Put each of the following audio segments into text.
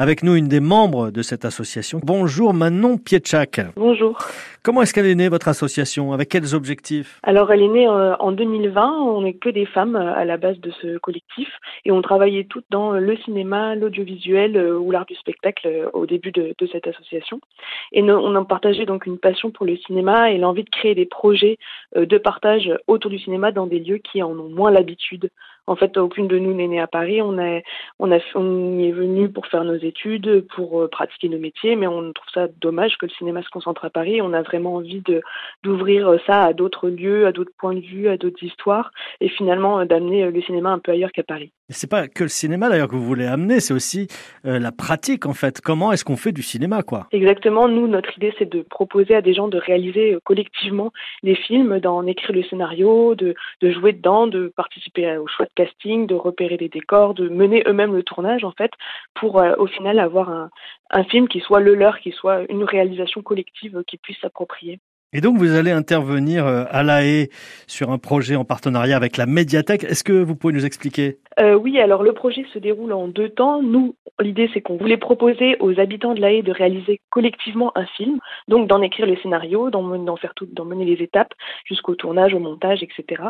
avec nous une des membres de cette association. Bonjour Manon Pietchak. Bonjour. Comment est-ce qu'elle est née votre association? Avec quels objectifs? Alors elle est née euh, en 2020, on n'est que des femmes euh, à la base de ce collectif et on travaillait toutes dans le cinéma, l'audiovisuel euh, ou l'art du spectacle au début de, cette association. Et on a partagé donc une passion pour le cinéma et l'envie de créer des projets de partage autour du cinéma dans des lieux qui en ont moins l'habitude. En fait, aucune de nous n'est née à Paris. On, a, on, y est venu pour faire nos études, pour pratiquer nos métiers, mais on trouve ça dommage que le cinéma se concentre à Paris. On a vraiment envie d'ouvrir ça à d'autres lieux, à d'autres points de vue, à d'autres histoires, et finalement euh, d'amener euh, le cinéma un peu ailleurs qu'à Paris. C'est pas que le cinéma d'ailleurs que vous voulez amener, c'est aussi euh, la pratique en fait. Comment est-ce qu'on fait du cinéma quoi? Exactement. Nous, notre idée, c'est de proposer à des gens de réaliser collectivement des films, d'en écrire le scénario, de, de jouer dedans, de participer au choix de casting, de repérer les décors, de mener eux-mêmes le tournage en fait, pour au final avoir un, un film qui soit le leur, qui soit une réalisation collective qui puisse s'approprier. Et donc vous allez intervenir euh, à La Haye sur un projet en partenariat avec la médiathèque. Est-ce que vous pouvez nous expliquer? Euh, Oui, alors le projet se déroule en deux temps. Nous, l'idée c'est qu'on voulait proposer aux habitants de La Haye de réaliser collectivement un film, donc d'en écrire les scénarios, d'en faire tout, d'en mener les étapes jusqu'au tournage, au montage, etc.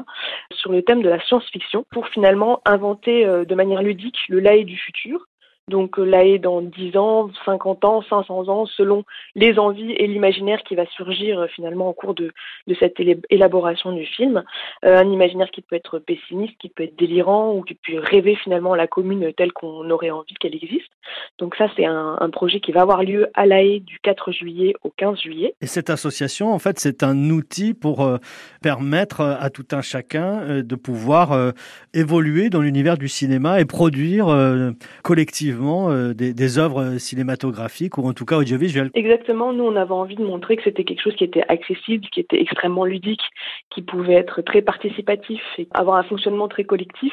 Sur le thème de la science-fiction, pour finalement inventer euh, de manière ludique le La Haye du futur donc euh, là, dans 10 ans, 50 ans, 500 ans, selon les envies et l'imaginaire qui va surgir euh, finalement au cours de, de cette élaboration du film. Euh, un imaginaire qui peut être pessimiste, qui peut être délirant ou qui peut rêver finalement la commune telle qu'on aurait envie qu'elle existe. Donc ça, c'est un, projet qui va avoir lieu à La du 4 juillet au 15 juillet. Et cette association, en fait, c'est un outil pour permettre à tout un chacun de pouvoir évoluer dans l'univers du cinéma et produire collectivement euh, des, œuvres cinématographiques ou en tout cas audiovisuelles. Exactement, nous on avait envie de montrer que c'était quelque chose qui était accessible, qui était extrêmement ludique, qui pouvait être très participatif et avoir un fonctionnement très collectif.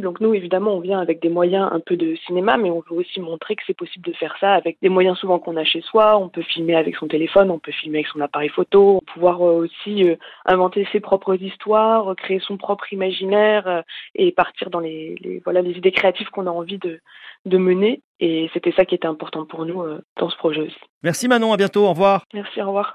Donc nous évidemment on vient avec des moyens un peu de cinéma, mais on veut aussi montrer que c'est possible de faire ça avec des moyens souvent qu'on a chez soi. On peut filmer avec son téléphone, on peut filmer avec son appareil photo, pouvoir euh, aussi euh, inventer ses propres histoires, créer son propre imaginaire et partir dans les, les voilà les idées créatives qu'on a envie de, de mener et c'était ça qui était important pour nous euh, dans ce projet aussi. Merci Manon, à bientôt, au revoir. Merci, au revoir.